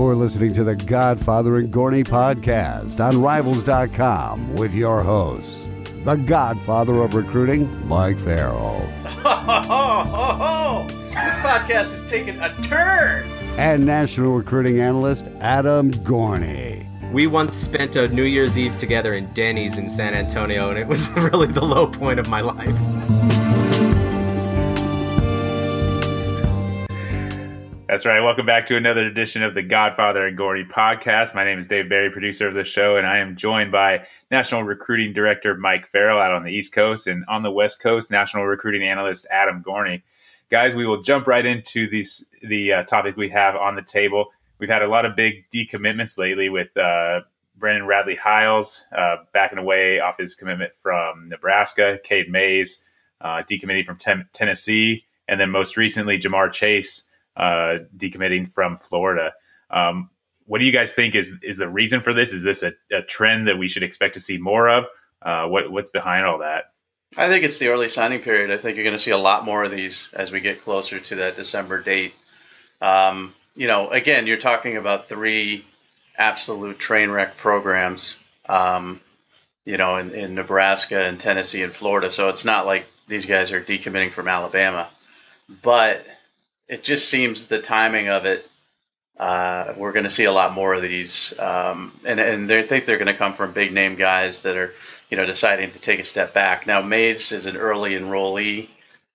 You're listening to the Godfather and Gorney podcast on Rivals.com with your hosts, the Godfather of Recruiting, Mike Farrell. this podcast is taking a turn. And National Recruiting Analyst, Adam Gorney. We once spent a New Year's Eve together in Denny's in San Antonio, and it was really the low point of my life. That's right. Welcome back to another edition of the Godfather and Gorney podcast. My name is Dave Barry, producer of the show, and I am joined by National Recruiting Director Mike Farrell out on the East Coast and on the West Coast, National Recruiting Analyst Adam Gorney. Guys, we will jump right into these the uh, topics we have on the table. We've had a lot of big decommitments lately with uh, Brendan Radley Hiles uh, backing away off his commitment from Nebraska, Cade Mays uh, decommitting from ten- Tennessee, and then most recently Ja'Marr Chase uh, decommitting from Florida. Um, what do you guys think is is the reason for this? Is this a, a trend that we should expect to see more of? Uh, what what's behind all that? I think it's the early signing period. I think you're going to see a lot more of these as we get closer to that December date. Um, you know, again, you're talking about three absolute train wreck programs. Um, you know, in, in Nebraska and Tennessee and Florida. So it's not like these guys are decommitting from Alabama, but it just seems the timing of it. Uh, we're going to see a lot more of these, um, and and they think they're going to come from big name guys that are, you know, deciding to take a step back. Now Mays is an early enrollee,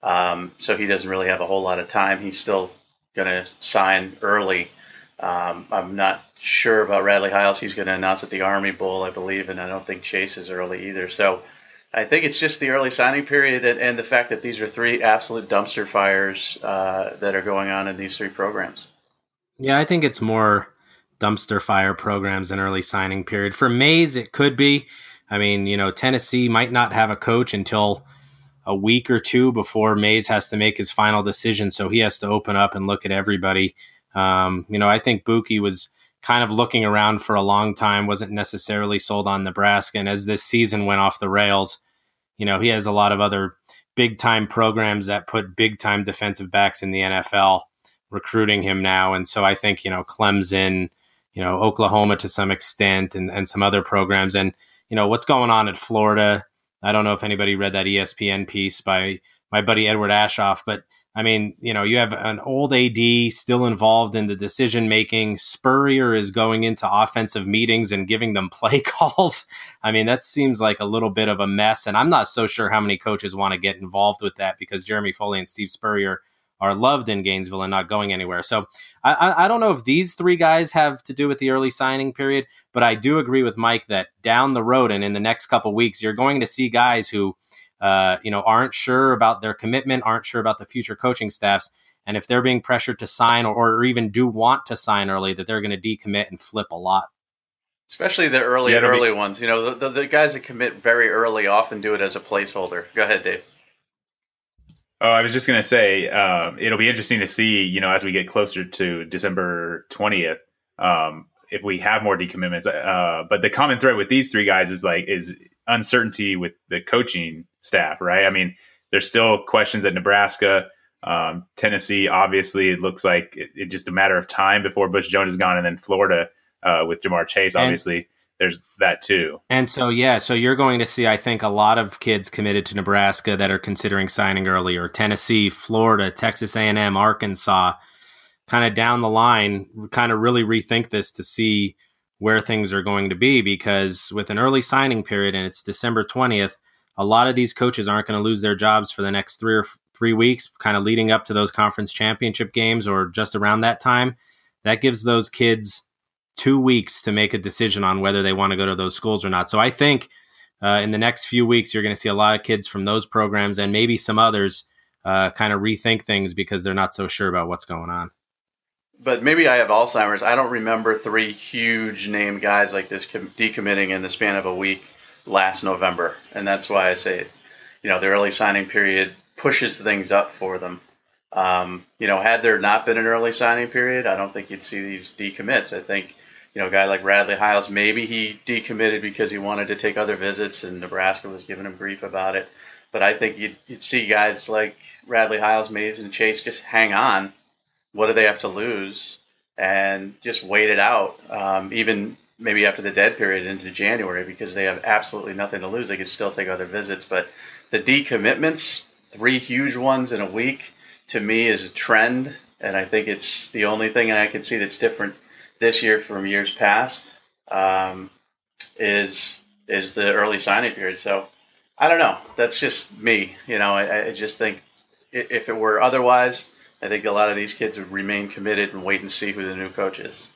um, so he doesn't really have a whole lot of time. He's still going to sign early. Um, I'm not sure about Radley Hiles. He's going to announce at the Army Bowl, I believe, and I don't think Chase is early either. So I think it's just the early signing period and, and the fact that these are three absolute dumpster fires uh, that are going on in these three programs. Yeah, I think it's more dumpster fire programs and early signing period. For Mays, it could be. I mean, you know, Tennessee might not have a coach until a week or two before Mays has to make his final decision. So he has to open up and look at everybody. Um, you know, I think Bookie was kind of looking around for a long time, wasn't necessarily sold on Nebraska. And as this season went off the rails, you know, he has a lot of other big time programs that put big time defensive backs in the NFL recruiting him now. And so I think, you know, Clemson, you know, Oklahoma to some extent and, and some other programs. And, you know, what's going on at Florida. I don't know if anybody read that ESPN piece by my buddy Edward Aschoff, but I mean, you know, you have an old AD still involved in the decision making. Spurrier is going into offensive meetings and giving them play calls. I mean, that seems like a little bit of a mess. And I'm not so sure how many coaches want to get involved with that because Jeremy Foley and Steve Spurrier are loved in Gainesville and not going anywhere. So I, I don't know if these three guys have to do with the early signing period, but I do agree with Mike that down the road and in the next couple weeks, you're going to see guys who uh, you know, aren't sure about their commitment, aren't sure about the future coaching staffs. And if they're being pressured to sign or, or even do want to sign early, that they're going to decommit and flip a lot. Especially the early yeah, early be- ones. You know, the, the, the, guys that commit very early often do it as a placeholder. Go ahead, Dave. Oh, I was just going to say, um, it'll be interesting to see, you know, as we get closer to December 20th, um, if we have more decommitments. Uh, but the common thread with these three guys is like, is uncertainty with the coaching staff, right? I mean, there's still questions at Nebraska, um, Tennessee. Obviously, it looks like it's it just a matter of time before Butch Jones is gone, and then Florida uh, with Ja'Marr Chase. Obviously, and, there's that too. And so, yeah, so you're going to see, I think, a lot of kids committed to Nebraska that are considering signing earlier. Tennessee, Florida, Texas A&M, Arkansas, kind of down the line, kind of really rethink this to see where things are going to be because with an early signing period and it's December 20th, a lot of these coaches aren't going to lose their jobs for the next three or f- three weeks, kind of leading up to those conference championship games or just around that time. That gives those kids two weeks to make a decision on whether they want to go to those schools or not. So I think uh, in the next few weeks, you're going to see a lot of kids from those programs and maybe some others uh, kind of rethink things because they're not so sure about what's going on but maybe I have Alzheimer's. I don't remember three huge name guys like this decommitting in the span of a week last November, and that's why I say, you know, the early signing period pushes things up for them. Um, you know, had there not been an early signing period, I don't think you'd see these decommits. I think, you know, a guy like Radley Hiles, maybe he decommitted because he wanted to take other visits, and Nebraska was giving him grief about it. But I think you'd, you'd see guys like Radley Hiles, Mays, and Chase just hang on what do they have to lose? and just wait it out. Um, even maybe after the dead period into January because they have absolutely nothing to lose. They could still take other visits, but the decommitments, three huge ones in a week, to me is a trend, and I think it's the only thing I can see that's different this year from years past. Um, is is the early signing period. So I don't know. That's just me. You know, I, I just think if it were otherwise, I think a lot of these kids remain committed and wait and see who the new coach is.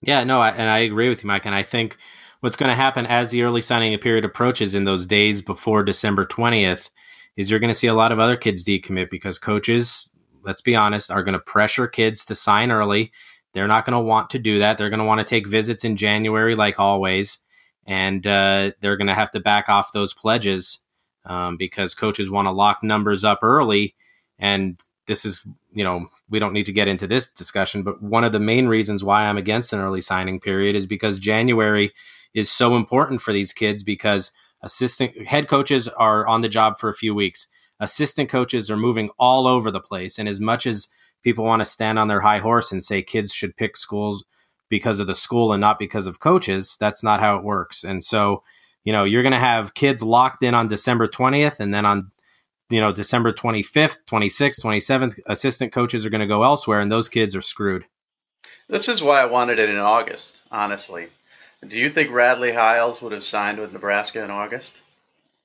Yeah, no, I, and I agree with you, Mike. And I think what's going to happen as the early signing period approaches in those days before December 20th is you're going to see a lot of other kids decommit because coaches, let's be honest, are going to pressure kids to sign early. They're not going to want to do that. They're going to want to take visits in January, like always. And uh, they're going to have to back off those pledges um, because coaches want to lock numbers up early. And this is, you know, we don't need to get into this discussion, but one of the main reasons why I'm against an early signing period is because January is so important for these kids because assistant head coaches are on the job for a few weeks. Assistant coaches are moving all over the place. And as much as people want to stand on their high horse and say kids should pick schools because of the school and not because of coaches, that's not how it works. And so, you know, you're going to have kids locked in on December 20th and then on you know, December 25th, 26th, 27th, assistant coaches are going to go elsewhere and those kids are screwed. This is why I wanted it in August, honestly. Do you think Radley Hiles would have signed with Nebraska in August?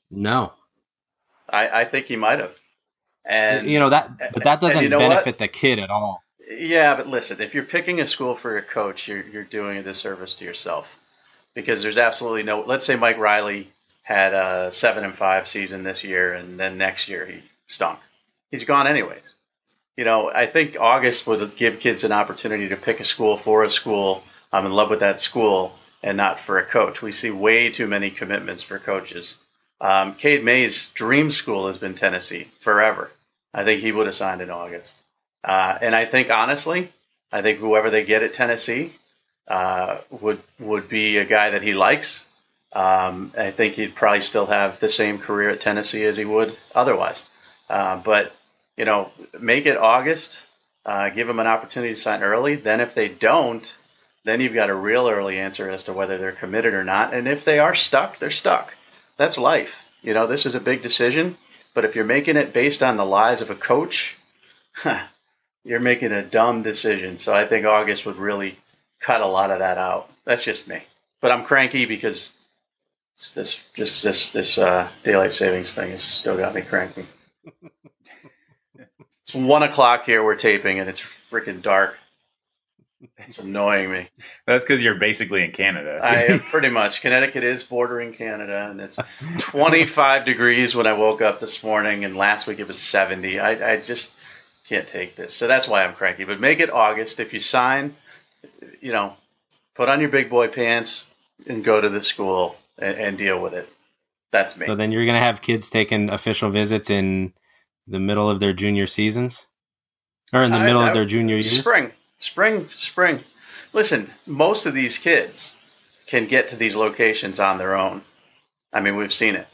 No. I, I think he might have. And you know that but that doesn't you know benefit what? the kid at all. Yeah, but listen, if you're picking a school for your coach, you're you're doing a disservice to yourself. Because there's absolutely no let's say Mike Riley had a seven and five season this year, and then next year he stunk. He's gone anyways. You know, I think August would give kids an opportunity to pick a school for a school. I'm in love with that school and not for a coach. We see way too many commitments for coaches. Um, Cade May's dream school has been Tennessee forever. I think he would have signed in August. Uh, and I think honestly, I think whoever they get at Tennessee uh, would would be a guy that he likes um, I think he'd probably still have the same career at Tennessee as he would otherwise. Uh, but you know, make it August. Uh, give them an opportunity to sign early. Then, if they don't, then you've got a real early answer as to whether they're committed or not. And if they are stuck, they're stuck. That's life. You know, this is a big decision. But if you're making it based on the lies of a coach, you're making a dumb decision. So I think August would really cut a lot of that out. That's just me. But I'm cranky because this just this this uh, daylight savings thing has still got me cranky. it's one o'clock here. We're taping, and it's freaking dark. It's annoying me. That's because you're basically in Canada. I am pretty much. Connecticut is bordering Canada, and it's 25 degrees when I woke up this morning, and last week it was 70. I, I just can't take this. So that's why I'm cranky. But make it August. If you sign, you know, put on your big boy pants and go to the school and, and deal with it. That's me. So then you're going to have kids taking official visits in the middle of their junior seasons, or in the I, middle I, of their junior years. Spring, spring, spring. Listen, most of these kids can get to these locations on their own. I mean, we've seen it.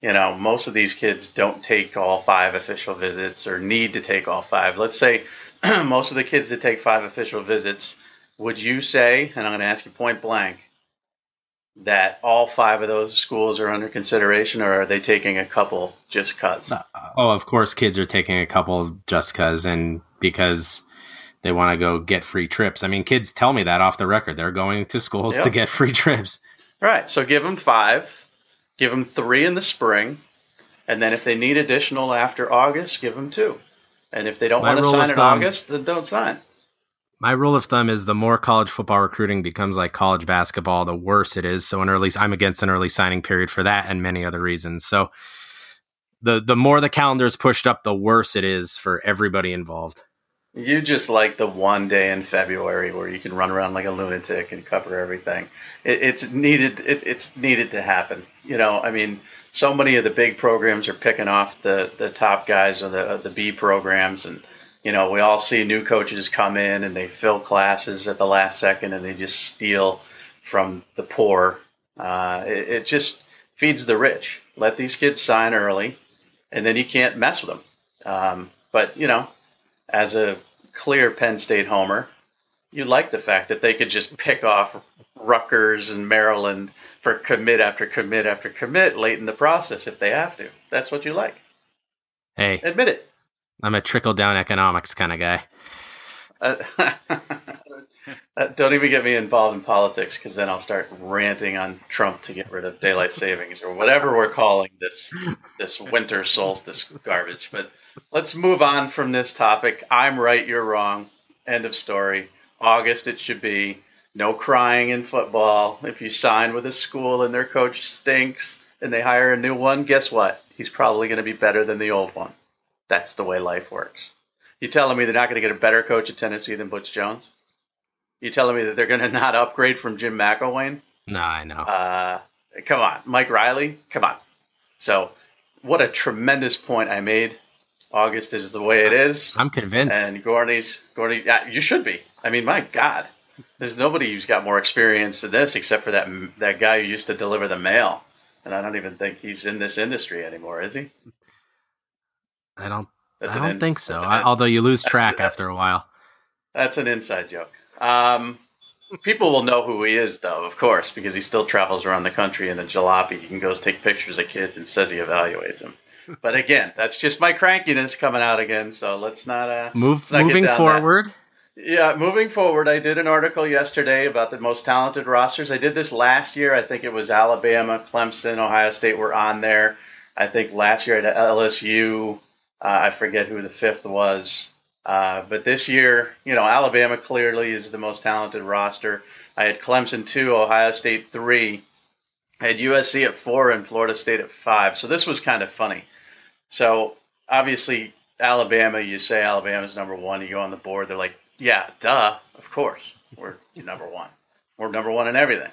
You know, most of these kids don't take all five official visits or need to take all five. Let's say most of the kids that take five official visits, would you say, and I'm going to ask you point blank, that all five of those schools are under consideration, or are they taking a couple just cause? Uh, oh, of course, kids are taking a couple just cause, and because they want to go get free trips. I mean, kids tell me that off the record. They're going to schools yep. to get free trips. Right. So give them five, give them three in the spring, and then if they need additional after August, give them two. And if they don't My want to sign in thumb, August, then don't sign my rule of thumb is the more college football recruiting becomes like college basketball, the worse it is. So an early, I'm against an early signing period for that and many other reasons. So the the more the calendar is pushed up, the worse it is for everybody involved. You just like the one day in February where you can run around like a lunatic and cover everything. It, it's needed. It, it's needed to happen. You know, I mean, so many of the big programs are picking off the the top guys of the the B programs and you know, we all see new coaches come in and they fill classes at the last second and they just steal from the poor. Uh, it, it, just feeds the rich. Let these kids sign early, and then you can't mess with them. Um, but you know, as a clear Penn State homer, You like the fact that they could just pick off Rutgers and Maryland for commit after commit after commit late in the process if they have to. That's what you like. Hey, admit it. I'm a trickle down economics kind of guy. Uh, uh, don't even get me involved in politics because then I'll start ranting on Trump to get rid of daylight savings or whatever we're calling this this winter solstice garbage. But let's move on from this topic. I'm right, you're wrong. End of story. August it should be. No crying in football. If you sign with a school and their coach stinks and they hire a new one, guess what? He's probably going to be better than the old one. That's the way life works. You telling me they're not going to get a better coach at Tennessee than Butch Jones? You telling me that they're going to not upgrade from Jim McElwain? No, I know. Uh, come on, Mike Riley. Come on. So, what a tremendous point I made. August is the way it is. I'm convinced. And Gordy's, Gordy, you should be. I mean, my God, there's nobody who's got more experience than this except for that that guy who used to deliver the mail. And I don't even think he's in this industry anymore, is he? I don't. That's I don't in, think so. I, although you lose track after a while. That's an inside joke. Um, people will know who he is, though, of course, because he still travels around the country in a jalopy. He can go take pictures of kids and says he evaluates them. But again, that's just my crankiness coming out again. So let's not uh, move. Let's not moving forward. That. Yeah, moving forward, I did an article yesterday about the most talented rosters. I did this last year. I think it was Alabama, Clemson, Ohio State were on there. I think last year at LSU, I forget who the fifth was. Uh, but this year, you know, Alabama clearly is the most talented roster. I had Clemson two, Ohio State three. I had USC at four and Florida State at five. So this was kind of funny. So obviously, Alabama, you say Alabama's number one, you go on the board, they're like, yeah, duh, of course, we're number one. We're number one in everything.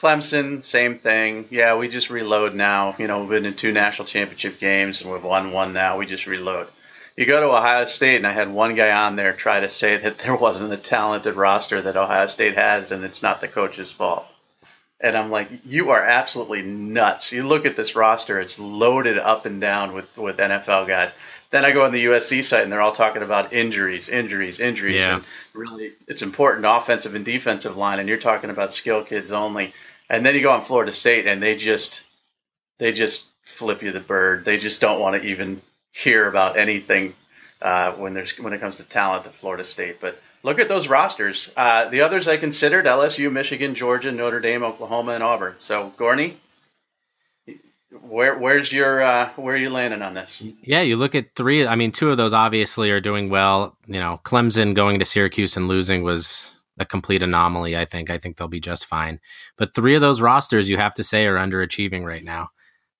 Clemson, same thing. Yeah, we just reload now. You know, we've been in two national championship games and we've won one now. We just reload. You go to Ohio State, and I had one guy on there try to say that there wasn't a talented roster that Ohio State has, and it's not the coach's fault. And I'm like, you are absolutely nuts. You look at this roster; it's loaded up and down with with NFL guys. Then I go on the USC site, and they're all talking about injuries, injuries, injuries. Yeah. And really, it's important offensive and defensive line, and you're talking about skill kids only. And then you go on Florida State, and they just they just flip you the bird. They just don't want to even hear about anything uh, when there's when it comes to talent at Florida State. But look at those rosters. Uh, the others I considered: LSU, Michigan, Georgia, Notre Dame, Oklahoma, and Auburn. So Gorney, where where's your uh, where are you landing on this? Yeah, you look at three. I mean, two of those obviously are doing well. You know, Clemson going to Syracuse and losing was a complete anomaly. I think. I think they'll be just fine. But three of those rosters, you have to say, are underachieving right now.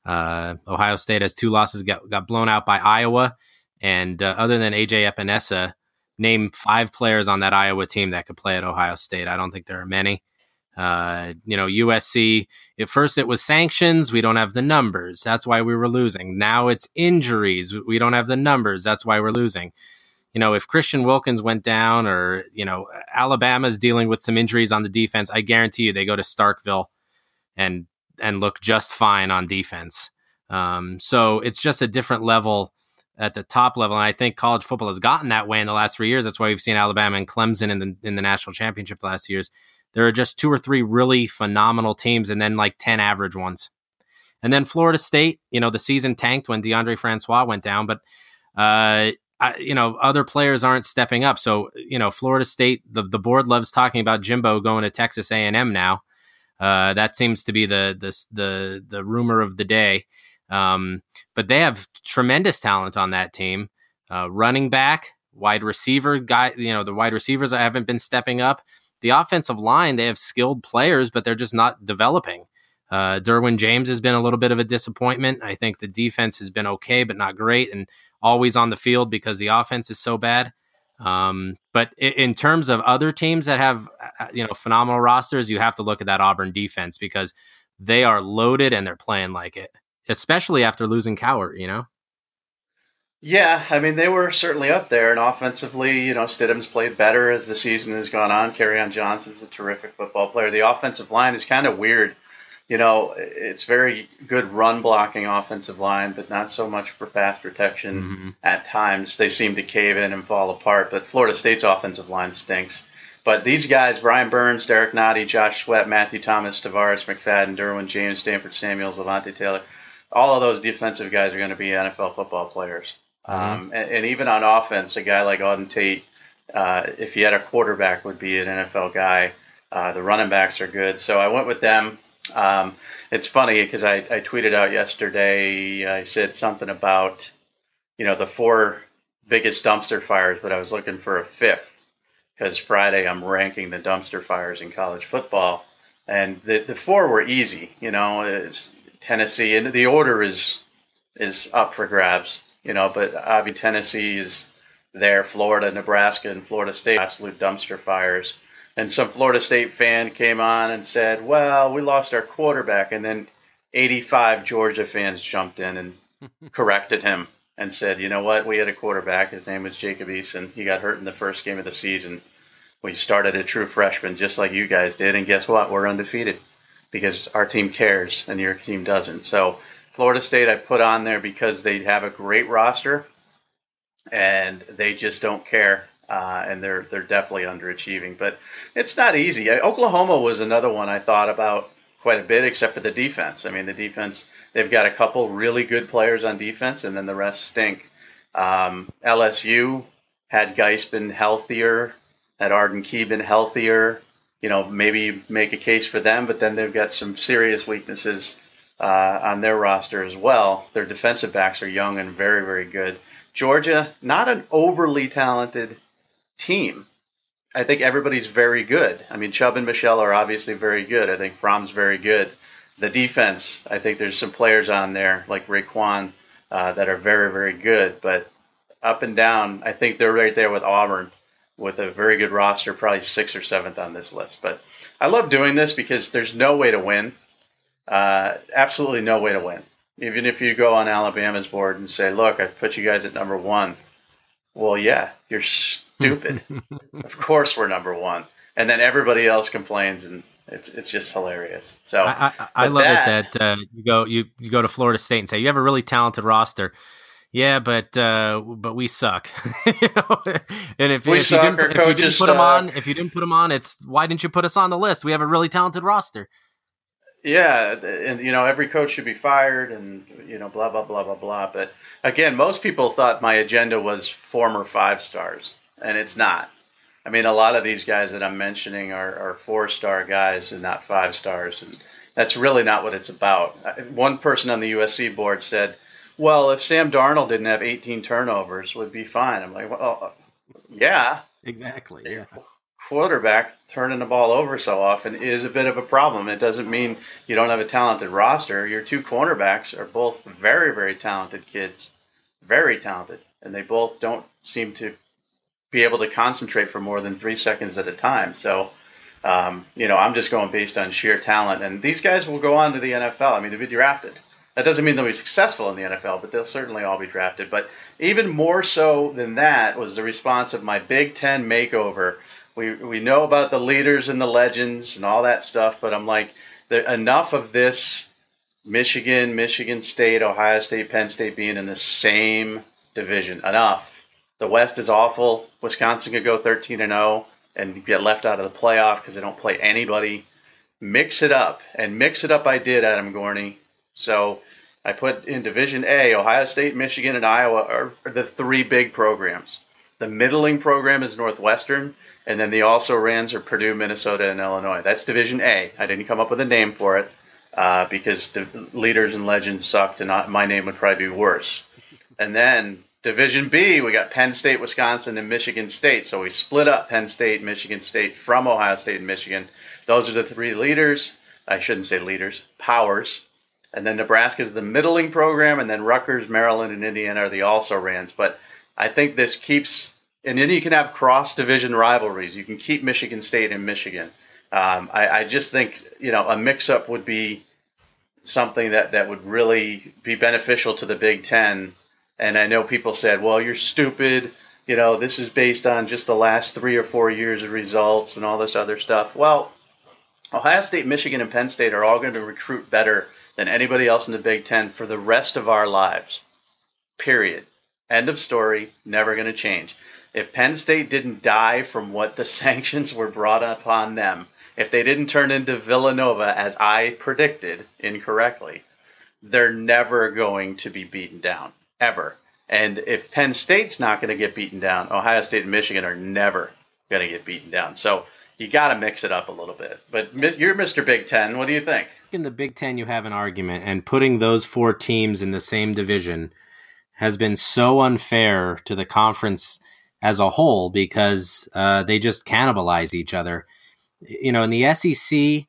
Uh, Ohio State has two losses, got got blown out by Iowa, and uh, other than AJ Epenesa, name five players on that Iowa team that could play at Ohio State. I don't think there are many. Uh, you know, USC, at first it was sanctions. We don't have the numbers. That's why we were losing. Now it's injuries. We don't have the numbers. That's why we're losing you know, if Christian Wilkins went down or, you know, Alabama's dealing with some injuries on the defense, I guarantee you they go to Starkville and and look just fine on defense. Um, so it's just a different level at the top level. And I think college football has gotten that way in the last three years. That's why we've seen Alabama and Clemson in the in the national championship the last years. There are just two or three really phenomenal teams and then like 10 average ones. And then Florida State, you know, the season tanked when Deondre Francois went down, but uh, I, you know, other players aren't stepping up. So, you know, Florida State, the, the board loves talking about Jimbo going to Texas A&M now. Uh, that seems to be the, the, the, the rumor of the day. Um, but they have tremendous talent on that team. Uh, running back, wide receiver guy, you know, the wide receivers haven't been stepping up. The offensive line, they have skilled players, but they're just not developing. Uh, Derwin James has been a little bit of a disappointment. I think the defense has been okay, but not great. And always on the field because the offense is so bad. Um, but in terms of other teams that have uh, you know phenomenal rosters, you have to look at that Auburn defense because they are loaded and they're playing like it, especially after losing Cowart. You know. Yeah, I mean they were certainly up there, and offensively, you know, Stidham's played better as the season has gone on. Kerryon Johnson's a terrific football player. The offensive line is kind of weird you know, it's very good run blocking offensive line, but not so much for pass protection. Mm-hmm. At times, they seem to cave in and fall apart. But Florida State's offensive line stinks. But these guys, Brian Burns, Derrick Nnadi, Josh Sweat, Matthew Thomas, Tarvarus McFadden, Derwin James, Stanford Samuels, Levonta Taylor, all of those defensive guys are going to be NFL football players. Mm-hmm. Um, and, and, even on offense, a guy like Auden Tate, uh, if he had a quarterback, would be an NFL guy. Uh, the running backs are good, so I went with them. Um, it's funny because I, I tweeted out yesterday. I said something about you know the four biggest dumpster fires, but I was looking for a fifth because Friday I'm ranking the dumpster fires in college football, and the the four were easy. You know, Tennessee, and the order is is up for grabs. You know, but obviously Tennessee is there, Florida, Nebraska, and Florida State, absolute dumpster fires. And some Florida State fan came on and said, "Well, we lost our quarterback," and then 85 Georgia fans jumped in and corrected him and said, "You know what? We had a quarterback. His name was Jacob Eason. He got hurt in the first game of the season. We started a true freshman, just like you guys did, and guess what? We're undefeated." because our team cares and your team doesn't. So Florida State I put on there because they have a great roster and they just don't care. Uh, and they're they're definitely underachieving, but it's not easy. Oklahoma was another one I thought about quite a bit, except for the defense. I mean, the defense they've got a couple really good players on defense, and then the rest stink. Um, LSU had Guice been healthier, had Arden Key been healthier, you know, maybe make a case for them, but then they've got some serious weaknesses uh, on their roster as well. Their defensive backs are young and very, very good. Georgia, not an overly talented team. I think everybody's very good. I mean, Chubb and Michel are obviously very good. I think Fromm's very good. The defense, I think there's some players on there like Roquan uh, that are very, very good. But up and down, I think they're right there with Auburn with a very good roster, probably sixth or seventh on this list. But I love doing this because there's no way to win. Uh, absolutely no way to win. Even if you go on Alabama's board and say, "Look, I put you guys at number one," well, yeah, you're stupid. of course, we're number one, and then everybody else complains, and it's it's just hilarious. So I, I, I love that, it that uh, you go you you go to Florida State and say you have a really talented roster yeah, but uh, but we suck. you know? And if, if, you didn't, if you didn't put suck. them on, if you didn't put them on, it's why didn't you put us on the list? We have a really talented roster. Yeah, and you know every coach should be fired, and you know blah blah blah blah blah. But again, most people thought my agenda was former five stars, and it's not. I mean, a lot of these guys that I'm mentioning are, are four star guys and not five stars, and that's really not what it's about. One person on the USC board said well, if Sam Darnold didn't have 18 turnovers, would be fine. I'm like, well, yeah, exactly. Yeah, quarterback turning the ball over so often is a bit of a problem. It doesn't mean you don't have a talented roster. Your two cornerbacks are both very, very talented kids, very talented, and they both don't seem to be able to concentrate for more than three seconds at a time. So. Um, you know, I'm just going based on sheer talent, and these guys will go on to the NFL. I mean, they'll be drafted. That doesn't mean they'll be successful in the NFL, but they'll certainly all be drafted. But even more so than that was the response of my Big Ten makeover. We, we know about the leaders and the legends and all that stuff, but I'm like, there, enough of this Michigan, Michigan State, Ohio State, Penn State being in the same division. Enough. The West is awful. Wisconsin could go 13 and 0 and get left out of the playoff because they don't play anybody. Mix it up, and mix it up. I did, Adam Gorney. So I put in Division A, Ohio State, Michigan, and Iowa are, are the three big programs. The middling program is Northwestern, and then the also rans are Purdue, Minnesota, and Illinois. That's Division A. I didn't come up with a name for it uh, because the leaders and legends sucked, and my name would probably be worse. And then Division B, we got Penn State, Wisconsin, and Michigan State. So we split up Penn State, Michigan State from Ohio State and Michigan. Those are the three leaders. I shouldn't say leaders, powers and then Nebraska is the middling program, and then Rutgers, Maryland, and Indiana are the also rans. But I think this keeps, and then you can have cross division rivalries. You can keep Michigan State and Michigan. Um, I, I, just think you know a mix up would be something that that would really be beneficial to the Big Ten. And I know people said, "Well, you're stupid." You know, this is based on just the last three or four years of results and all this other stuff. Well, Ohio State, Michigan, and Penn State are all going to recruit better than anybody else in the Big Ten for the rest of our lives. Period. End of story. Never going to change. If Penn State didn't die from what the sanctions were brought upon them, if they didn't turn into Villanova as I predicted incorrectly, they're never going to be beaten down ever. And if Penn State's not going to get beaten down, Ohio State and Michigan are never going to get beaten down. So you got to mix it up a little bit. But you're Mr. Big Ten. What do you think? In the Big Ten, you have an argument, and putting those four teams in the same division has been so unfair to the conference as a whole because uh, they just cannibalize each other. You know, in the SEC,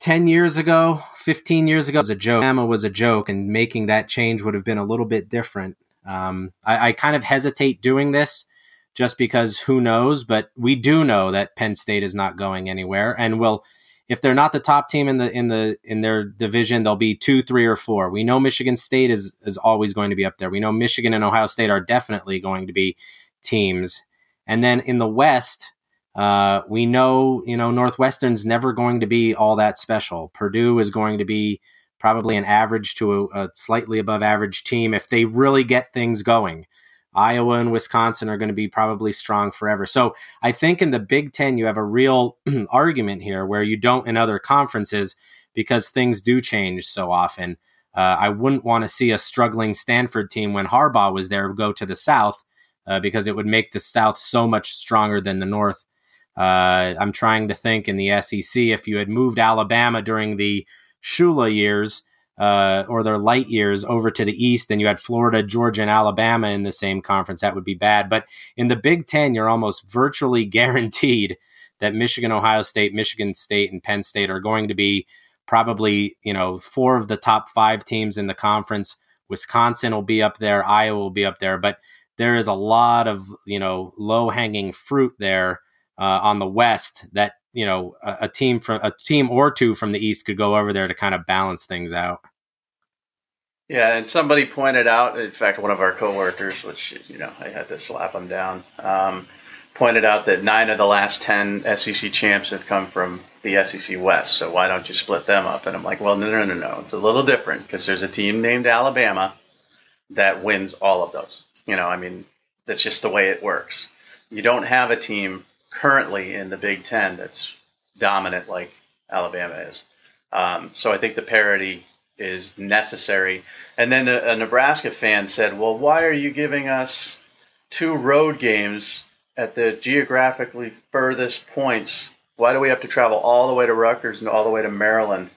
10 years ago, 15 years ago, was a joke. Alabama was a joke, and making that change would have been a little bit different. Um, I, I kind of hesitate doing this just because who knows, but we do know that Penn State is not going anywhere and will if they're not the top team in the in the in their division, they'll be two, three, or four. We know Michigan State is is always going to be up there. We know Michigan and Ohio State are definitely going to be teams. And then in the West, uh, we know you know Northwestern's never going to be all that special. Purdue is going to be probably an average to a, a slightly above average team if they really get things going. Iowa and Wisconsin are going to be probably strong forever. So I think in the Big Ten, you have a real argument here where you don't in other conferences because things do change so often. Uh, I wouldn't want to see a struggling Stanford team when Harbaugh was there go to the South uh, because it would make the South so much stronger than the North. Uh, I'm trying to think in the SEC if you had moved Alabama during the Shula years uh, or their light years over to the east, and you had Florida, Georgia, and Alabama in the same conference, that would be bad. But in the Big Ten, you're almost virtually guaranteed that Michigan, Ohio State, Michigan State, and Penn State are going to be probably you know four of the top five teams in the conference. Wisconsin will be up there, Iowa will be up there, but there is a lot of you know low hanging fruit there uh, on the West that you know a, a, team from a team or two from the East could go over there to kind of balance things out. Yeah, and somebody pointed out, in fact, one of our coworkers, which you know I had to slap him down, um, pointed out that nine of the last ten SEC champs have come from the SEC West. So why don't you split them up? And I'm like, well, no, no, no, no. It's a little different because there's a team named Alabama that wins all of those. You know, I mean, that's just the way it works. You don't have a team currently in the Big Ten that's dominant like Alabama is. Um, so I think the parity is necessary. And then a, a Nebraska fan said, "Well, why are you giving us two road games at the geographically furthest points? Why do we have to travel all the way to Rutgers and all the way to Maryland?"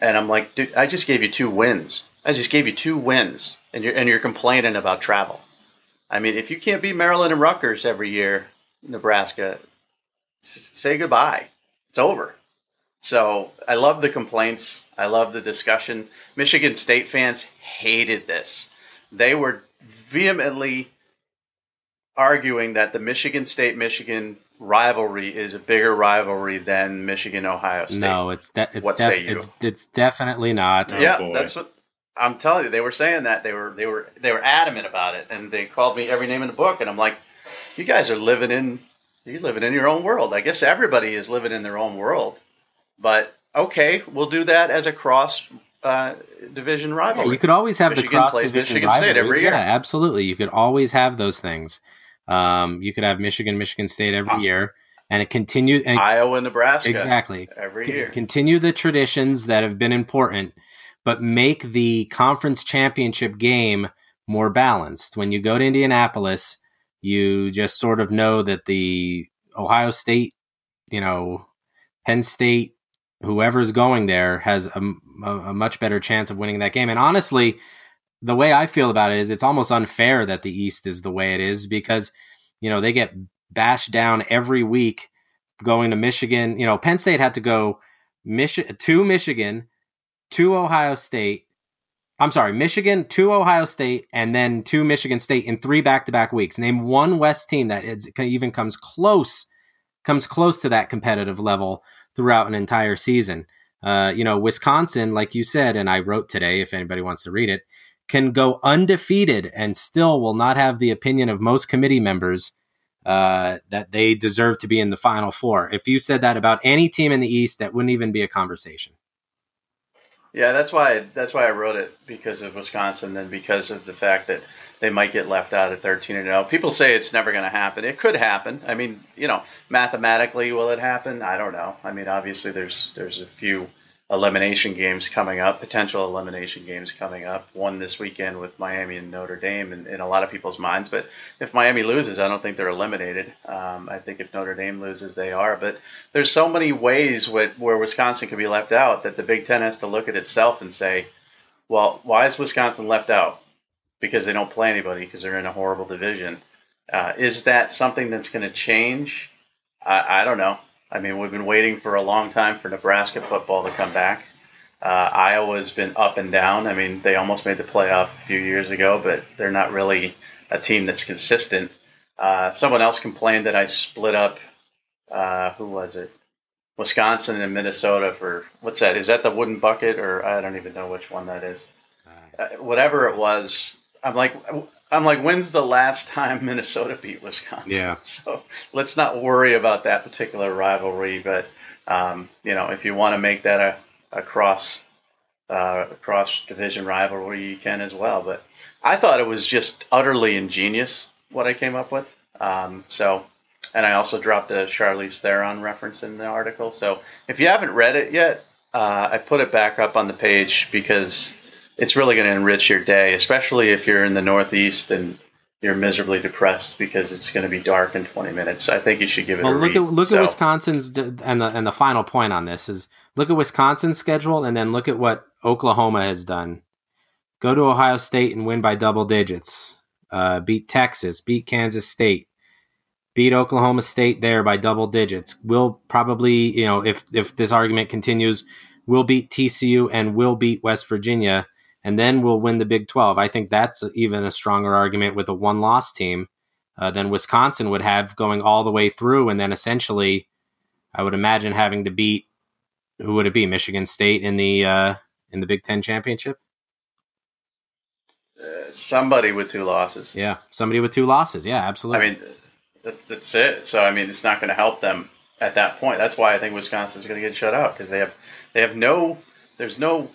And I'm like, "Dude, I just gave you two wins. I just gave you two wins, and you're and you're complaining about travel. I mean, if you can't beat Maryland and Rutgers every year, Nebraska, say goodbye. It's over." So I love the complaints. I love the discussion. Michigan State fans hated this. They were vehemently arguing that the Michigan State Michigan rivalry is a bigger rivalry than Michigan Ohio State. No, it's de- it's, what def- say you? It's, it's definitely not. Oh, yeah, boy. that's what I'm telling you. They were saying that they were they were they were adamant about it, and they called me every name in the book, and I'm like, you guys are living in you're living in your own world. I guess everybody is living in their own world. But okay, we'll do that as a cross uh, division rivalry. Yeah, you could always have Michigan the cross division rivalries. every year. Yeah, absolutely. You could always have those things. Um, you could have Michigan, Michigan State every year, and it continued. And, Iowa, and Nebraska, exactly every year. Continue the traditions that have been important, but make the conference championship game more balanced. When you go to Indianapolis, you just sort of know that the Ohio State, you know, Penn State, whoever's going there has a, a, much better chance of winning that game. And honestly, the way I feel about it is it's almost unfair that the East is the way it is because, you know, they get bashed down every week going to Michigan. You know, Penn State had to go to Michigan, to Ohio State. I'm sorry, Michigan to Ohio State, and then to Michigan State in three back-to-back weeks. Name one West team that even comes close, comes close to that competitive level throughout an entire season. Uh, you know, Wisconsin, like you said, and I wrote today, if anybody wants to read it, can go undefeated and still will not have the opinion of most committee members uh, that they deserve to be in the Final Four. If you said that about any team in the East, that wouldn't even be a conversation. Yeah, that's why that's why I wrote it because of Wisconsin, and because of the fact that they might get left out at 13 and 0. People say it's never going to happen. It could happen. I mean, you know, mathematically, will it happen? I don't know. I mean, obviously, there's there's a few elimination games coming up, potential elimination games coming up. One this weekend with Miami and Notre Dame in, in a lot of people's minds. But if Miami loses, I don't think they're eliminated. Um, I think if Notre Dame loses, they are. But there's so many ways with, where Wisconsin could be left out that the Big Ten has to look at itself and say, well, why is Wisconsin left out? Because they don't play anybody because they're in a horrible division. Uh, is that something that's going to change? I, I don't know. I mean, we've been waiting for a long time for Nebraska football to come back. Uh, Iowa's been up and down. I mean, they almost made the playoff a few years ago, but they're not really a team that's consistent. Uh, someone else complained that I split up. Uh, who was it? Wisconsin and Minnesota for what's that? Is that the wooden bucket, or I don't even know which one that is. Uh, whatever it was, I'm like, I'm like, when's the last time Minnesota beat Wisconsin? Yeah. So let's not worry about that particular rivalry. But um, you know, if you want to make that a, a cross uh, cross division rivalry, you can as well. But I thought it was just utterly ingenious what I came up with. Um, so, and I also dropped a Charlize Theron reference in the article. So if you haven't read it yet, uh, I put it back up on the page because it's really going to enrich your day, especially if you're in the Northeast and you're miserably depressed because it's going to be dark in 20 minutes. I think you should give it well, a look read. at look So, at Wisconsin's and the and the final point on this is look at Wisconsin's schedule and then look at what Oklahoma has done. Go to Ohio State and win by double digits. Uh, beat Texas, beat Kansas State, beat Oklahoma State there by double digits. We'll probably, you know, if if this argument continues, we'll beat TCU and we'll beat West Virginia, and then we'll win the Big Twelve. I think that's even a stronger argument with a one loss team uh, than Wisconsin would have going all the way through, and then essentially, I would imagine having to beat who would it be? Michigan State in the uh, in the Big Ten championship. uh, somebody with two losses. Yeah, somebody with two losses. Yeah, absolutely. I mean, that's, that's it. So I mean, it's not going to help them at that point. That's why I think Wisconsin's going to get shut out because they have they have no. There's no.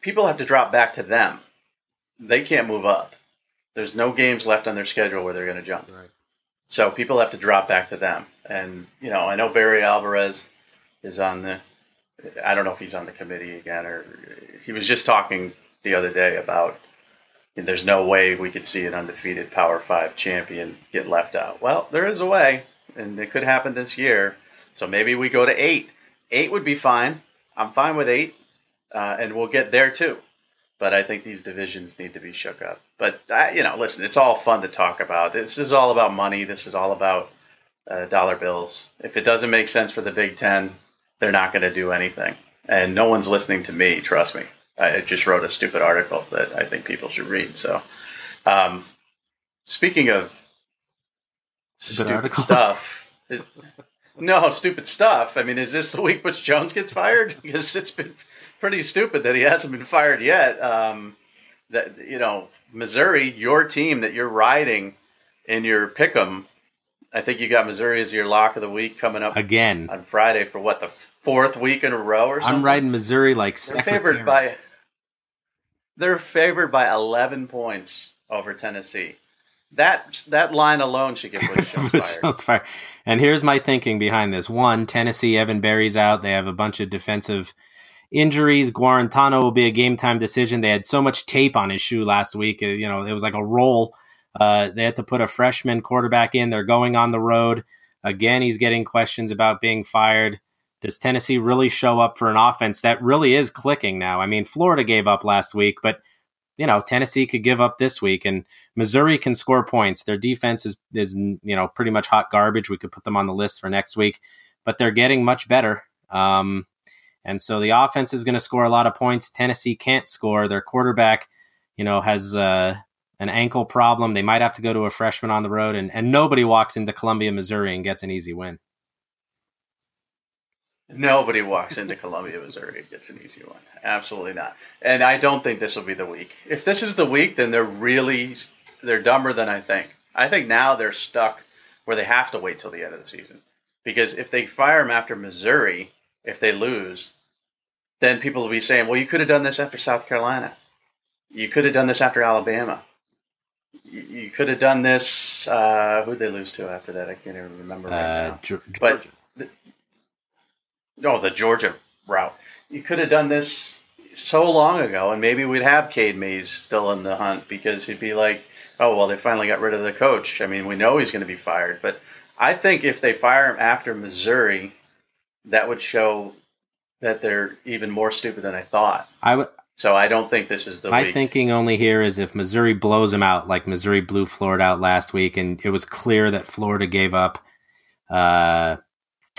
People have to drop back to them. They can't move up. There's no games left on their schedule where they're going to jump. Right. So people have to drop back to them. And you know, I know Barry Alvarez is on the. I don't know if he's on the committee again or he was just talking the other day about there's no way we could see an undefeated Power Five champion get left out. Well, there is a way, and it could happen this year. So maybe we go to eight. Eight would be fine. I'm fine with eight, uh, and we'll get there too. But I think these divisions need to be shook up. But uh, you know, listen, it's all fun to talk about. This is all about money. This is all about uh, dollar bills. If it doesn't make sense for the Big Ten, they're not going to do anything. And no one's listening to me. Trust me. I just wrote a stupid article that I think people should read. So, um, speaking of stupid article? stuff, it- no stupid stuff. I mean, is this the week Butch Jones gets fired? Because it's been pretty stupid that he hasn't been fired yet. Um, that you know, Missouri, your team that you're riding in your pick'em. I think you got Missouri as your lock of the week coming up Again, on Friday for what the fourth week in a row or something. I'm riding Missouri like They're favored by they're favored by 11 points over Tennessee. That that line alone should get Butch Jones fired. Jones fired. And here's my thinking behind this: one, Tennessee, Evan Berry's out. They have a bunch of defensive injuries. Guarantano will be a game time decision. They had so much tape on his shoe last week. uh, You know, it was like a roll. Uh, they had to put a freshman quarterback in. They're going on the road again. He's getting questions about being fired. Does Tennessee really show up for an offense that really is clicking now? I mean, Florida gave up last week, but you know Tennessee could give up this week, and Missouri can score points. Their defense is is you know pretty much hot garbage. We could put them on the list for next week, but they're getting much better. Um, and so the offense is going to score a lot of points. Tennessee can't score. Their quarterback, you know, has uh, an ankle problem. They might have to go to a freshman on the road, and, and nobody walks into Columbia, Missouri, and gets an easy win. Nobody walks into Columbia, Missouri and gets an easy one. Absolutely not. And I don't think this will be the week. If this is the week, then they're really they're dumber than I think. I think now they're stuck where they have to wait till the end of the season. Because if they fire him after Missouri, if they lose, then people will be saying, "Well, you could have done this after South Carolina. You could have done this after Alabama." you, you could have done this. Uh, who'd they lose to after that? I can't even remember right Uh, now. But no, the Georgia route. You could have done this so long ago, and maybe we'd have Cade Mays still in the hunt because he'd be like, "Oh well, they finally got rid of the coach." I mean, we know he's going to be fired, but I think if they fire him after Missouri, that would show that they're even more stupid than I thought. I w- So I don't think this is the my week. thinking only here is if Missouri blows them out, like Missouri blew Florida out last week, and it was clear that Florida gave up, uh,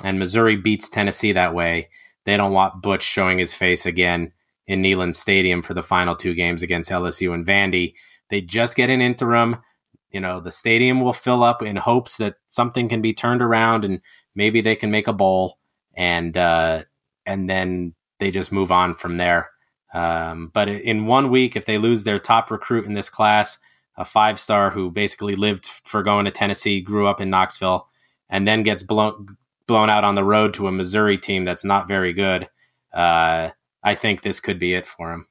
and Missouri beats Tennessee that way. They don't want Butch showing his face again in Neyland Stadium for the final two games against LSU and Vandy. They just get an interim. You know, the stadium will fill up in hopes that something can be turned around and maybe they can make a bowl, and uh, and then they just move on from there. Um, but in one week, if they lose their top recruit in this class, a five star who basically lived for going to Tennessee, grew up in Knoxville, and then gets blown blown out on the road to a Missouri team that's not very good, uh, I think this could be it for him.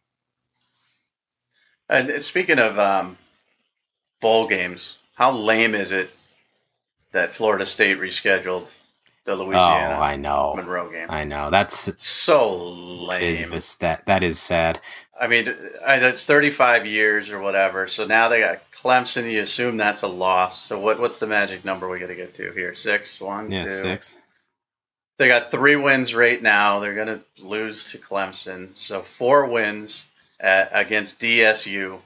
And speaking of um, bowl games, how lame is it that Florida State rescheduled the Louisiana oh, I know, Monroe game? I know. That's so lame. is that that is sad. I mean, it's 35 years or whatever. So now they got Clemson. You assume that's a loss. So what? What's the magic number we got to get to here? Six, one, Yeah, two. six. They got three wins right now. They're going to lose to Clemson. So four wins at, against DSU.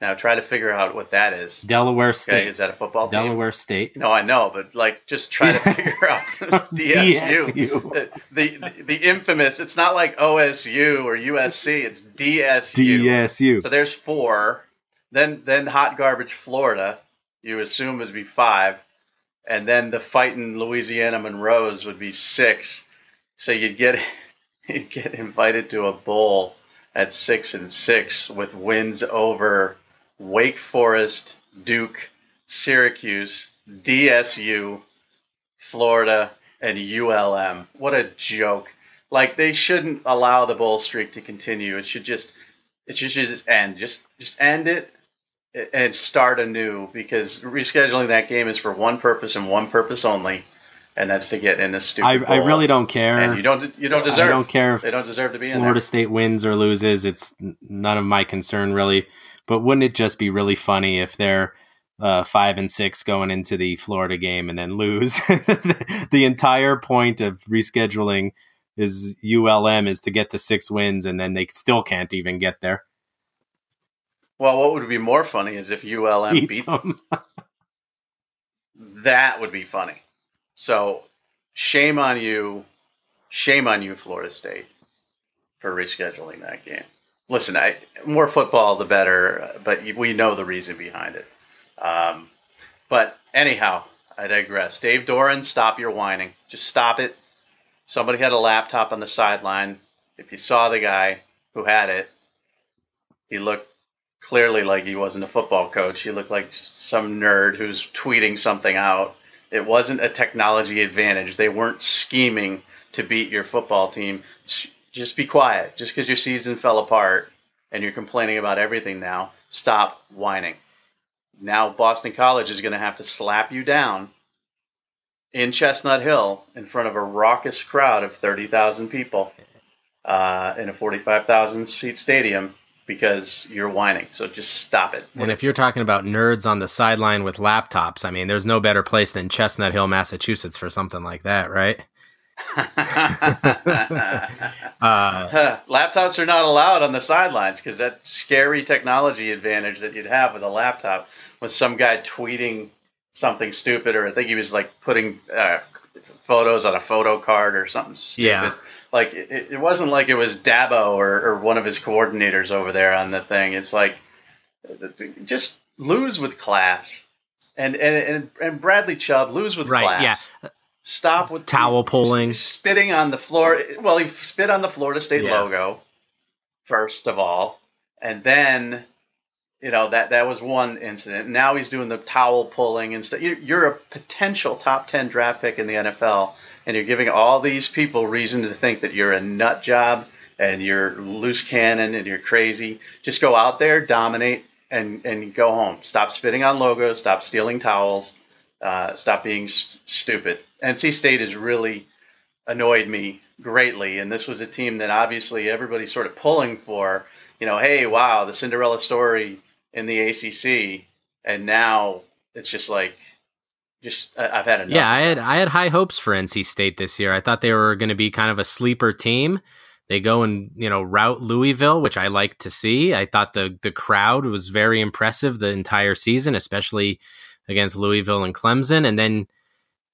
Now try to figure out what that is. Delaware Okay, State. is that a football team? Delaware State. No, I know, but like, just try to figure out DSU. DSU. The, the the infamous. It's not like OSU or USC. It's DSU. DSU. So there's four. Then then hot garbage Florida. You assume would be five, and then the fighting Louisiana Monroe's would be six. So you'd get you'd get invited to a bowl at six and six with wins over Wake Forest, Duke, Syracuse, DSU, Florida, and ULM. What a joke! Like they shouldn't allow the bowl streak to continue. It should just it should just end. Just just end it and start anew because rescheduling that game is for one purpose and one purpose only, and that's to get in this stupid. I, I really don't care. And you don't you don't deserve. I don't care if They don't deserve to be in Florida there. State wins or loses. It's none of my concern really. But wouldn't it just be really funny if they're uh, five and six going into the Florida game and then lose? the entire point of rescheduling is ULM is to get to six wins, and then they still can't even get there. Well, what would be more funny is if ULM beat them. That would be funny. So, shame on you, shame on you, Florida State, for rescheduling that game. Listen, I, more football the better, but we know the reason behind it. Um, but anyhow, I digress. Dave Doeren, stop your whining. Just stop it. Somebody had a laptop on the sideline. If you saw the guy who had it, he looked clearly like he wasn't a football coach. He looked like some nerd who's tweeting something out. It wasn't a technology advantage. They weren't scheming to beat your football team. Just be quiet. Just because your season fell apart and you're complaining about everything now, stop whining. Now Boston College is going to have to slap you down in Chestnut Hill in front of a raucous crowd of 30,000 people uh, in a 45,000 seat stadium because you're whining. So just stop it. And if you're talking about nerds on the sideline with laptops, I mean, there's no better place than Chestnut Hill, Massachusetts for something like that, right? uh, Laptops are not allowed on the sidelines because that scary technology advantage that you'd have with a laptop with some guy tweeting something stupid, or I think he was like putting uh, photos on a photo card or something stupid. Yeah. Like it, it wasn't like it was Dabo or, or one of his coordinators over there on the thing. It's like just lose with class. And and and, Bradley Chubb lose with Right, class. yeah. Stop with Towel pulling. spitting on the floor. Well, he spit on the Florida State Yeah. logo first of all, and then you know that that was one incident. Now he's doing the towel pulling and stuff. You're, you're a potential top ten draft pick in the NFL, and you're giving all these people reason to think that you're a nut job and you're loose cannon and you're crazy. Just go out there, dominate, and and go home. Stop spitting on logos. Stop stealing towels. Uh, stop being st- stupid. NC State has really annoyed me greatly, and this was a team that obviously everybody's sort of pulling for. You know, hey, wow, the Cinderella story in the ACC, and now it's just like, just I've had enough. Yeah, I had I had high hopes for NC State this year. I thought they were going to be kind of a sleeper team. They go and you know route Louisville, which I like to see. I thought the the crowd was very impressive the entire season, especially against Louisville and Clemson. And then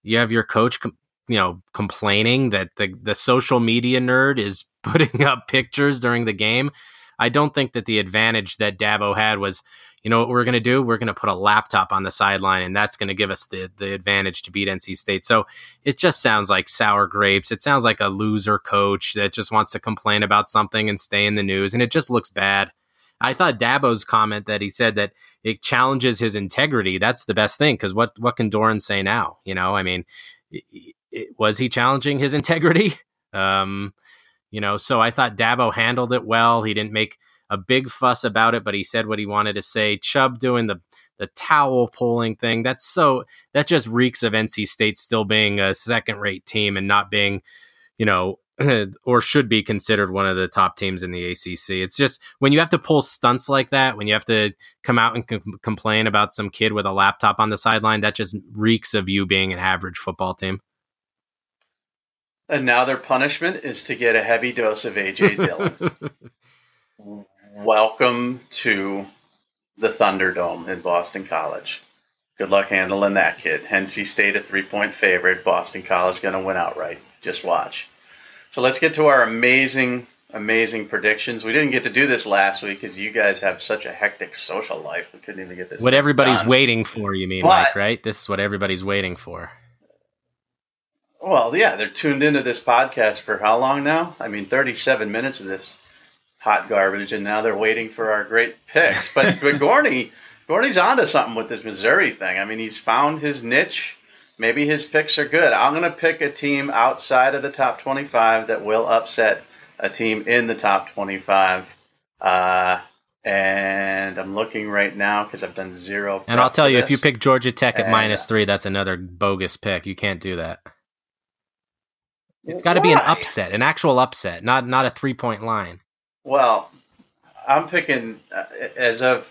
you have your coach, you know, complaining that the the social media nerd is putting up pictures during the game. I don't think that the advantage that Dabo had was, you know what we're going to do? We're going to put a laptop on the sideline, and that's going to give us the the advantage to beat NC State. So it just sounds like sour grapes. It sounds like a loser coach that just wants to complain about something and stay in the news, and it just looks bad. I thought Dabo's comment that he said that it challenges his integrity. That's the best thing because what what can Doeren say now? You know, I mean, it, it, was he challenging his integrity? Um, you know, so I thought Dabo handled it well. He didn't make a big fuss about it, but he said what he wanted to say. Chubb doing the the towel pulling thing. That's so that just reeks of NC State still being a second rate team and not being, you know, or should be considered one of the top teams in the ACC. It's just when you have to pull stunts like that, when you have to come out and com- complain about some kid with a laptop on the sideline, that just reeks of you being an average football team. And now their punishment is to get a heavy dose of AJ Dillon. Welcome to the Thunderdome in Boston College. Good luck handling that kid. NC State a three point favorite. Boston College going to win outright. Just watch. So let's get to our amazing, amazing predictions. We didn't get to do this last week because you guys have such a hectic social life. We couldn't even get this. What everybody's done. waiting for, you mean, but, Mike? Right? This is what everybody's waiting for. Well, yeah, they're tuned into this podcast for how long now? I mean, 37 minutes of this hot garbage, and now they're waiting for our great picks. But, but Gorney, Gorney's onto something with this Missouri thing. I mean, he's found his niche. Maybe his picks are good. I'm going to pick a team outside of the top 25 that will upset a team in the top 25. Uh, and I'm looking right now because I've done zero. And I'll tell you, this. if you pick Georgia Tech at and, minus three, that's another bogus pick. You can't do that. It's got to be an upset, an actual upset, not not a three point line. Well, I'm picking uh, as of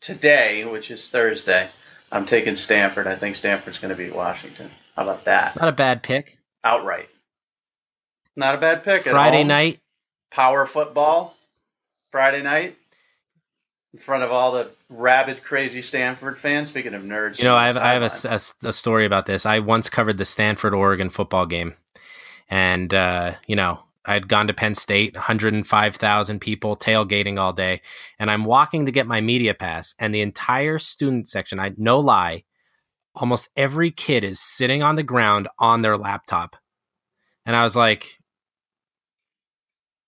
today, which is Thursday. I'm taking Stanford. I think Stanford's going to beat Washington. How about that? Not a bad pick. Outright. Not a bad pick. Friday night. Power football. Friday night in front of all the rabid, crazy Stanford fans. Speaking of nerds, you know, I have, I have a, a, a, story about this. I once covered the Stanford Oregon football game, and uh, you know, I had gone to Penn State, 105,000 people tailgating all day, and I'm walking to get my media pass, and the entire student section, I no lie, almost every kid is sitting on the ground on their laptop, and I was like.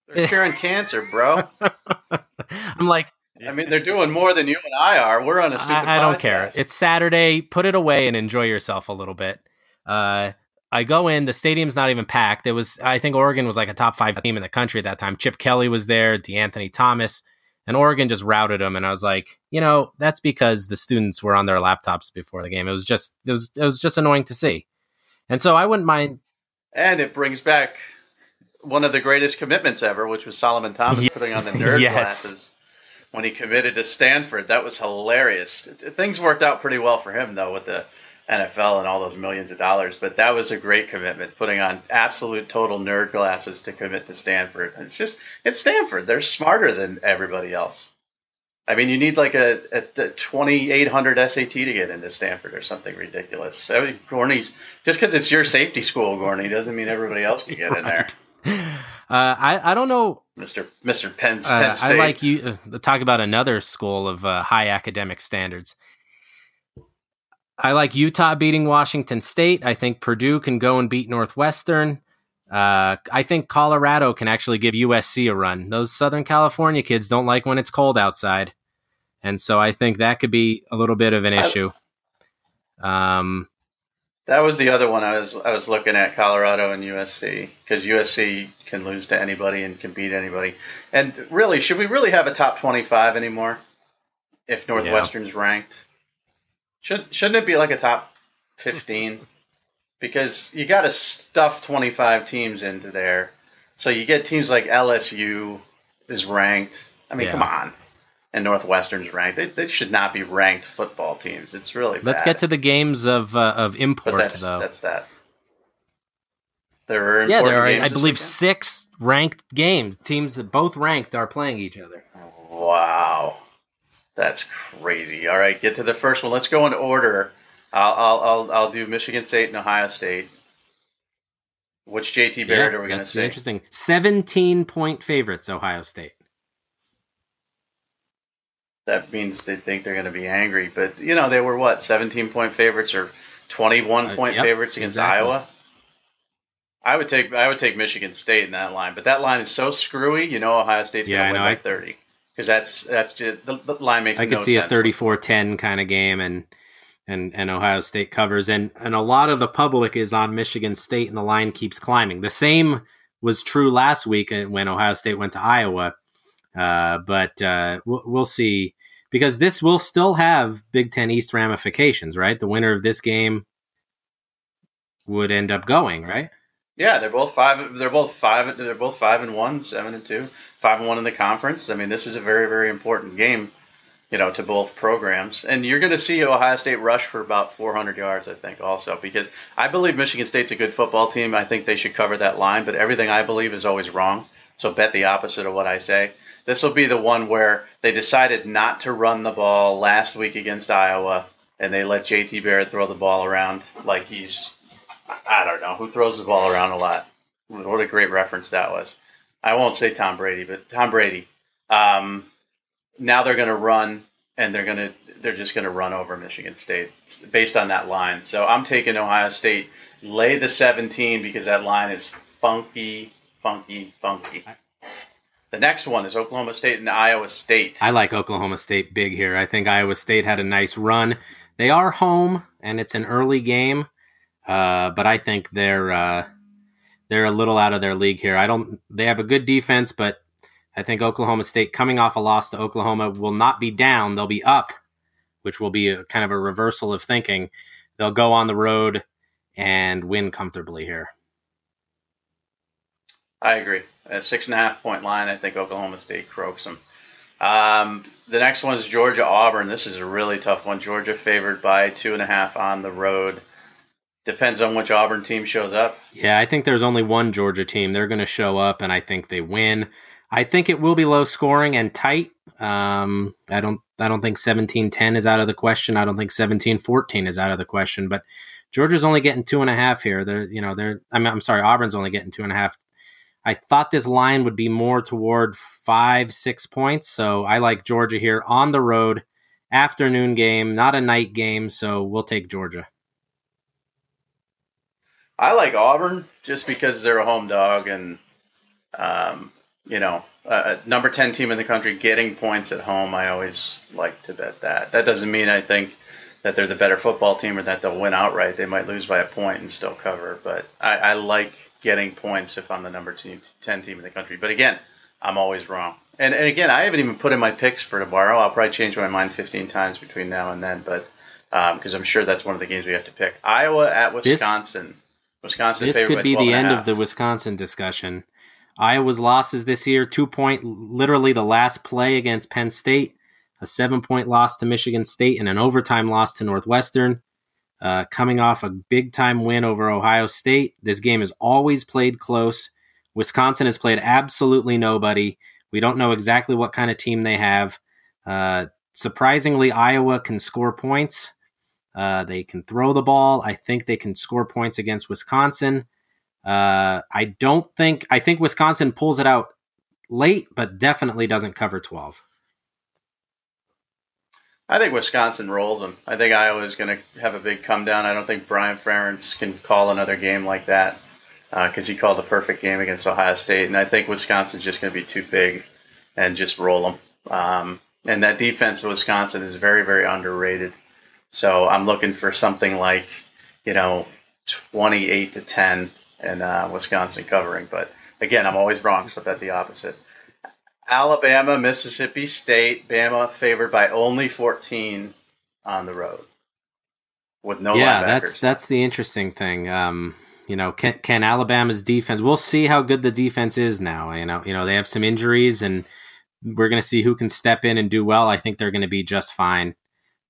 They're curing cancer, bro. I'm like, I mean, they're doing more than you and I are. We're on a stupid. I, I don't care. It's Saturday. Put it away and enjoy yourself a little bit. Uh, I go in. The stadium's not even packed. It was. I think Oregon was like a top five team in the country at that time. Chip Kelly was there. De'Anthony Thomas. And Oregon just routed them, and I was like, you know, that's because the students were on their laptops before the game. It was just, it was, it was just annoying to see, and so I wouldn't mind. And it brings back one of the greatest commitments ever, which was Solomon Thomas putting on the nerd yes. glasses when he committed to Stanford. That was hilarious. Things worked out pretty well for him though with the NFL and all those millions of dollars, but that was a great commitment, putting on absolute total nerd glasses to commit to Stanford. It's just it's Stanford. They're smarter than everybody else. I mean, you need like a, a, a 2800 SAT to get into Stanford or something ridiculous. I mean, Gorney's just because it's your safety school, Gorney, doesn't mean everybody else can get right. in there. Uh, I I don't know, Mister Mister Penn, uh, Penn State. I like you uh, talk about another school of uh, high academic standards. I like Utah beating Washington State. I think Purdue can go and beat Northwestern. Uh, I think Colorado can actually give USC a run. Those Southern California kids don't like when it's cold outside, and so I think that could be a little bit of an issue. Um, that was the other one I was I was looking at Colorado and USC because USC can lose to anybody and can beat anybody. And really, should we really have a top twenty five anymore? if Northwestern's yeah. ranked. Should shouldn't it be like a top fifteen? because you got to stuff twenty five teams into there, so you get teams like LSU is ranked. I mean, yeah. come on. And Northwestern's ranked. They, they, should not be ranked football teams. It's really. Let's bad. get to the games of uh, of import that's, though. That's that. There are yeah, there are. I believe weekend? six ranked games. Teams that both ranked are playing each other. Wow, that's crazy. All right, get to the first one. Let's go in order. I'll I'll I'll, I'll do Michigan State and Ohio State. Which JT Barrett yeah, are we going to say? Interesting. Seventeen point favorites, Ohio State. That means they think they're going to be angry, but you know they were what seventeen point favorites or twenty one uh, point uh, yep, favorites against exactly. Iowa. I would take I would take Michigan State in that line, but that line is so screwy. You know, Ohio State's going to win by thirty because that's that's just the, the line makes. It. I could no see a 34-10 kind of game, and and and Ohio State covers, and and a lot of the public is on Michigan State, and the line keeps climbing. The same was true last week uh, when Ohio State went to Iowa, uh, but uh, we'll, we'll see because this will still have Big Ten East ramifications, right? The winner of this game would end up going, right? Yeah, they're both five. They're both five. They're both five and one, seven and two, five and one in the conference. I mean, this is a very, very important game, you know, to both programs. And you're going to see Ohio State rush for about 400 yards, I think, also because I believe Michigan State's a good football team. I think they should cover that line, but everything I believe is always wrong. So bet the opposite of what I say. This will be the one where they decided not to run the ball last week against Iowa, and they let JT Barrett throw the ball around like he's I don't know who throws the ball around a lot. What a great reference that was. I won't say Tom Brady, but Tom Brady. Um, now they're going to run, and they're going to they're just going to run over Michigan State based on that line. So I'm taking Ohio State lay the 17 because that line is funky, funky, funky. The next one is Oklahoma State and Iowa State. I like Oklahoma State big here. I think Iowa State had a nice run. They are home, and it's an early game. Uh, but I think they're uh, they're a little out of their league here. I don't. They have a good defense, but I think Oklahoma State coming off a loss to Oklahoma will not be down. They'll be up, which will be a, kind of a reversal of thinking. They'll go on the road and win comfortably here. I agree. A six and a half point line. I think Oklahoma State croaks them. Um, the next one is Georgia Auburn. This is a really tough one. Georgia favored by two and a half on the road. Depends on which Auburn team shows up. Yeah, I think there's only one Georgia team. They're going to show up, and I think they win. I think it will be low scoring and tight. Um, I don't. I don't think 17-10 is out of the question. I don't think 17-14 is out of the question. But Georgia's only getting two and a half here. They're, you know, they're. I'm, I'm sorry, Auburn's only getting two and a half. I thought this line would be more toward five, six points. So I like Georgia here on the road, afternoon game, not a night game. So we'll take Georgia. I like Auburn just because they're a home dog and, um, you know, a number 10 team in the country getting points at home. I always like to bet that. That doesn't mean I think that they're the better football team or that they'll win outright. They might lose by a point and still cover, but I, I like getting points if I'm the number 10 team in the country. But again, I'm always wrong. And, and again, I haven't even put in my picks for tomorrow. I'll probably change my mind 15 times between now and then, but because um, I'm sure that's one of the games we have to pick. Iowa at Wisconsin. This- Wisconsin. This could be the end of the Wisconsin discussion. Iowa's losses this year: two point, literally the last play against Penn State, a seven point loss to Michigan State, and an overtime loss to Northwestern. Uh, coming off a big time win over Ohio State, this game is always played close. Wisconsin has played absolutely nobody. We don't know exactly what kind of team they have. Uh, surprisingly, Iowa can score points. Uh, they can throw the ball. I think they can score points against Wisconsin. Uh, I don't think, I think Wisconsin pulls it out late, but definitely doesn't cover 12. I think Wisconsin rolls them. I think Iowa is going to have a big come down. I don't think Brian Ferentz can call another game like that because uh, he called the perfect game against Ohio State. And I think Wisconsin's just going to be too big and just roll them. Um, and that defense of Wisconsin is very, very underrated. So I'm looking for something like, you know, 28 to 10 and uh, Wisconsin covering. But again, I'm always wrong, so I bet the opposite. Alabama, Mississippi State. Bama favored by only 14 on the road with no yeah, linebackers. that's that's the interesting thing. Um, you know, can can Alabama's defense? We'll see how good the defense is now. You know, you know they have some injuries, and we're going to see who can step in and do well. I think they're going to be just fine.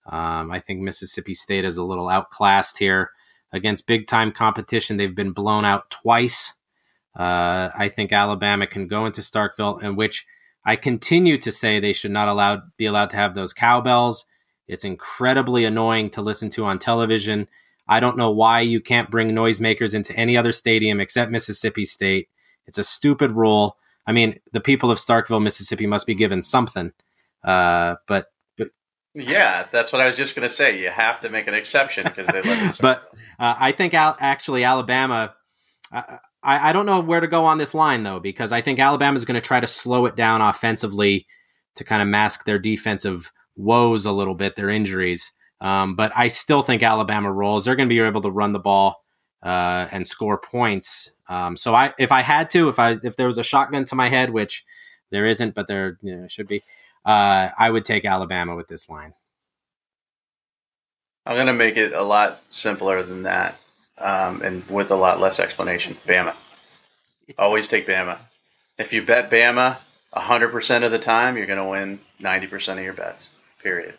Um, I think Mississippi State is a little outclassed here against big time competition. They've been blown out twice. Uh, I think Alabama can go into Starkville, in which I continue to say they should not allowed be allowed to have those cowbells. It's incredibly annoying to listen to on television. I don't know why you can't bring noisemakers into any other stadium except Mississippi State. It's a stupid rule. I mean, the people of Starkville, Mississippi, must be given something. Uh, but, but yeah, that's what I was just going to say. You have to make an exception because they let. but uh, I think Al- actually Alabama. I, I don't know where to go on this line though because I think Alabama is going to try to slow it down offensively to kind of mask their defensive woes a little bit, their injuries. Um, but I still think Alabama rolls. They're going to be able to run the ball uh, and score points. Um, so I, if I had to, if I if there was a shotgun to my head, which there isn't, but there you know, should be, uh, I would take Alabama with this line. I'm going to make it a lot simpler than that, um, and with a lot less explanation. Bama. Always take Bama. If you bet Bama 100% of the time, you're going to win 90% of your bets. Period.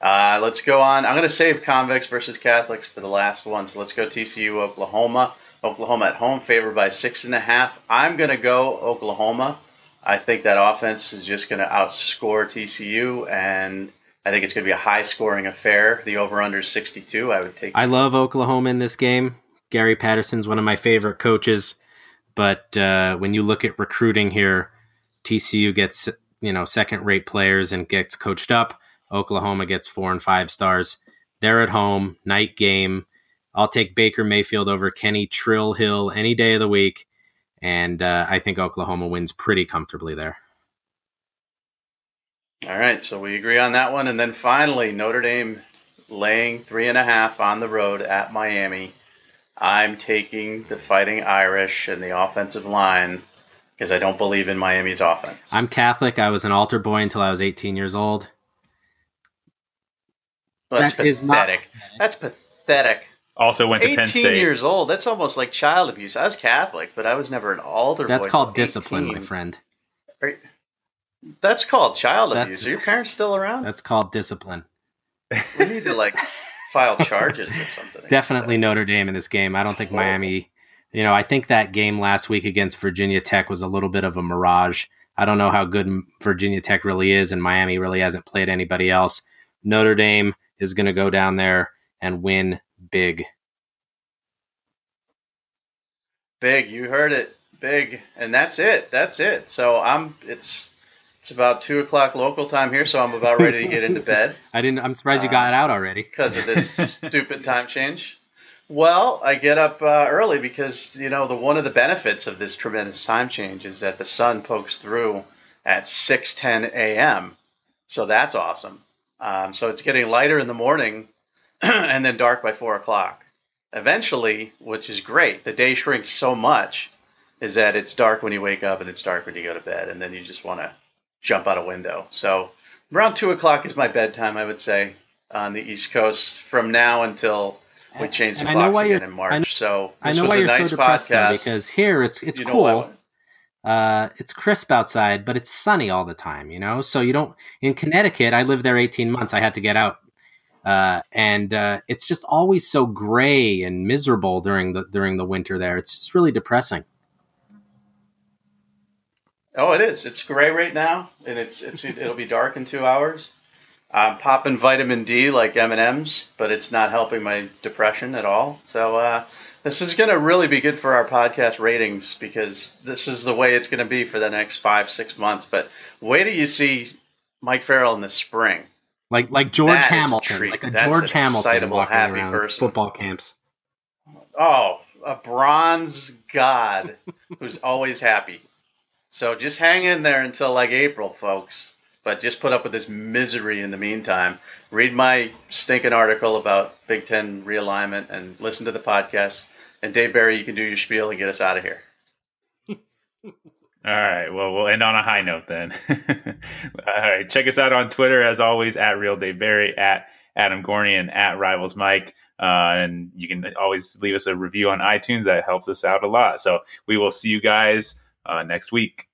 Uh, let's go on. I'm going to save convicts versus Catholics for the last one. So let's go TCU, Oklahoma. Oklahoma at home, favored by six and a half. I'm going to go Oklahoma. I think that offense is just going to outscore TCU, and I think it's going to be a high scoring affair. The over under 62. I would take. I love Oklahoma in this game. Gary Patterson's one of my favorite coaches, but uh, when you look at recruiting here, TCU gets you know second rate players and gets coached up. Oklahoma gets four and five stars. They're at home, night game. I'll take Baker Mayfield over Kenny Trill Hill any day of the week, and uh, I think Oklahoma wins pretty comfortably there. All right, so we agree on that one, and then finally Notre Dame laying three and a half on the road at Miami. I'm taking the Fighting Irish and the offensive line because I don't believe in Miami's offense. I'm Catholic. I was an altar boy until I was 18 years old. That's That is pathetic. not- That's pathetic. Also went to 18 Penn State. years old. That's almost like child abuse. I was Catholic, but I was never an altar That's boy called till discipline, my 18. friend. That's called child That's- abuse. Are your parents still around? That's called discipline. We need to like file charges or something. Definitely Notre Dame in this game. I don't think Horrible. Miami. You know, I think that game last week against Virginia Tech was a little bit of a mirage. I don't know how good Virginia Tech really is, and Miami really hasn't played anybody else. Notre Dame is going to go down there and win big. Big, you heard it. Big, and that's it. That's it. So I'm. It's it's about two o'clock local time here, so I'm about ready to get into bed I didn't. I'm surprised you Uh, got out already. because of this stupid time change. Well, I get up uh, early because you know the one of the benefits of this tremendous time change is that the sun pokes through at six ten a.m. So that's awesome. Um, so it's getting lighter in the morning and then dark by four o'clock. Eventually, which is great, the day shrinks so much is that it's dark when you wake up and it's dark when you go to bed, and then you just want to jump out a window. So around two o'clock is my bedtime, I would say, on the East Coast from now until we change the And I clocks know why again you're- in March. I know- so I know why a you're nice so depressed though, podcast. because here it's it's You cool. uh, it's crisp outside, but it's sunny all the time, you know? So you don't, in Connecticut, I lived there 18 months. I had to get out. Uh, and uh, it's just always so gray and miserable during the during the winter there. It's just really depressing. Oh, it is. It's gray right now, and it's it's it'll be dark in two hours. I'm popping vitamin D like M and M's, but it's not helping my depression at all. So uh, this is going to really be good for our podcast ratings because this is the way it's going to be for the next five six months. But wait till you see Mike Farrell in the spring. Like like George That a Hamilton, treat. like a That's George Hamilton walking around person. football camps. Oh, a bronze god who's always happy. So just hang in there until like April, folks. But just put up with this misery in the meantime. Read my stinking article about Big Ten realignment and listen to the podcast. And Dave Barry, you can do your spiel and get us out of here. All right. Well, we'll end on a high note then. All right. Check us out on Twitter as always at Real Dave Barry, at Adam Gorney, and at Rivals Mike. Uh, and you can always leave us a review on iTunes. That helps us out a lot. So we will see you guys uh, next week.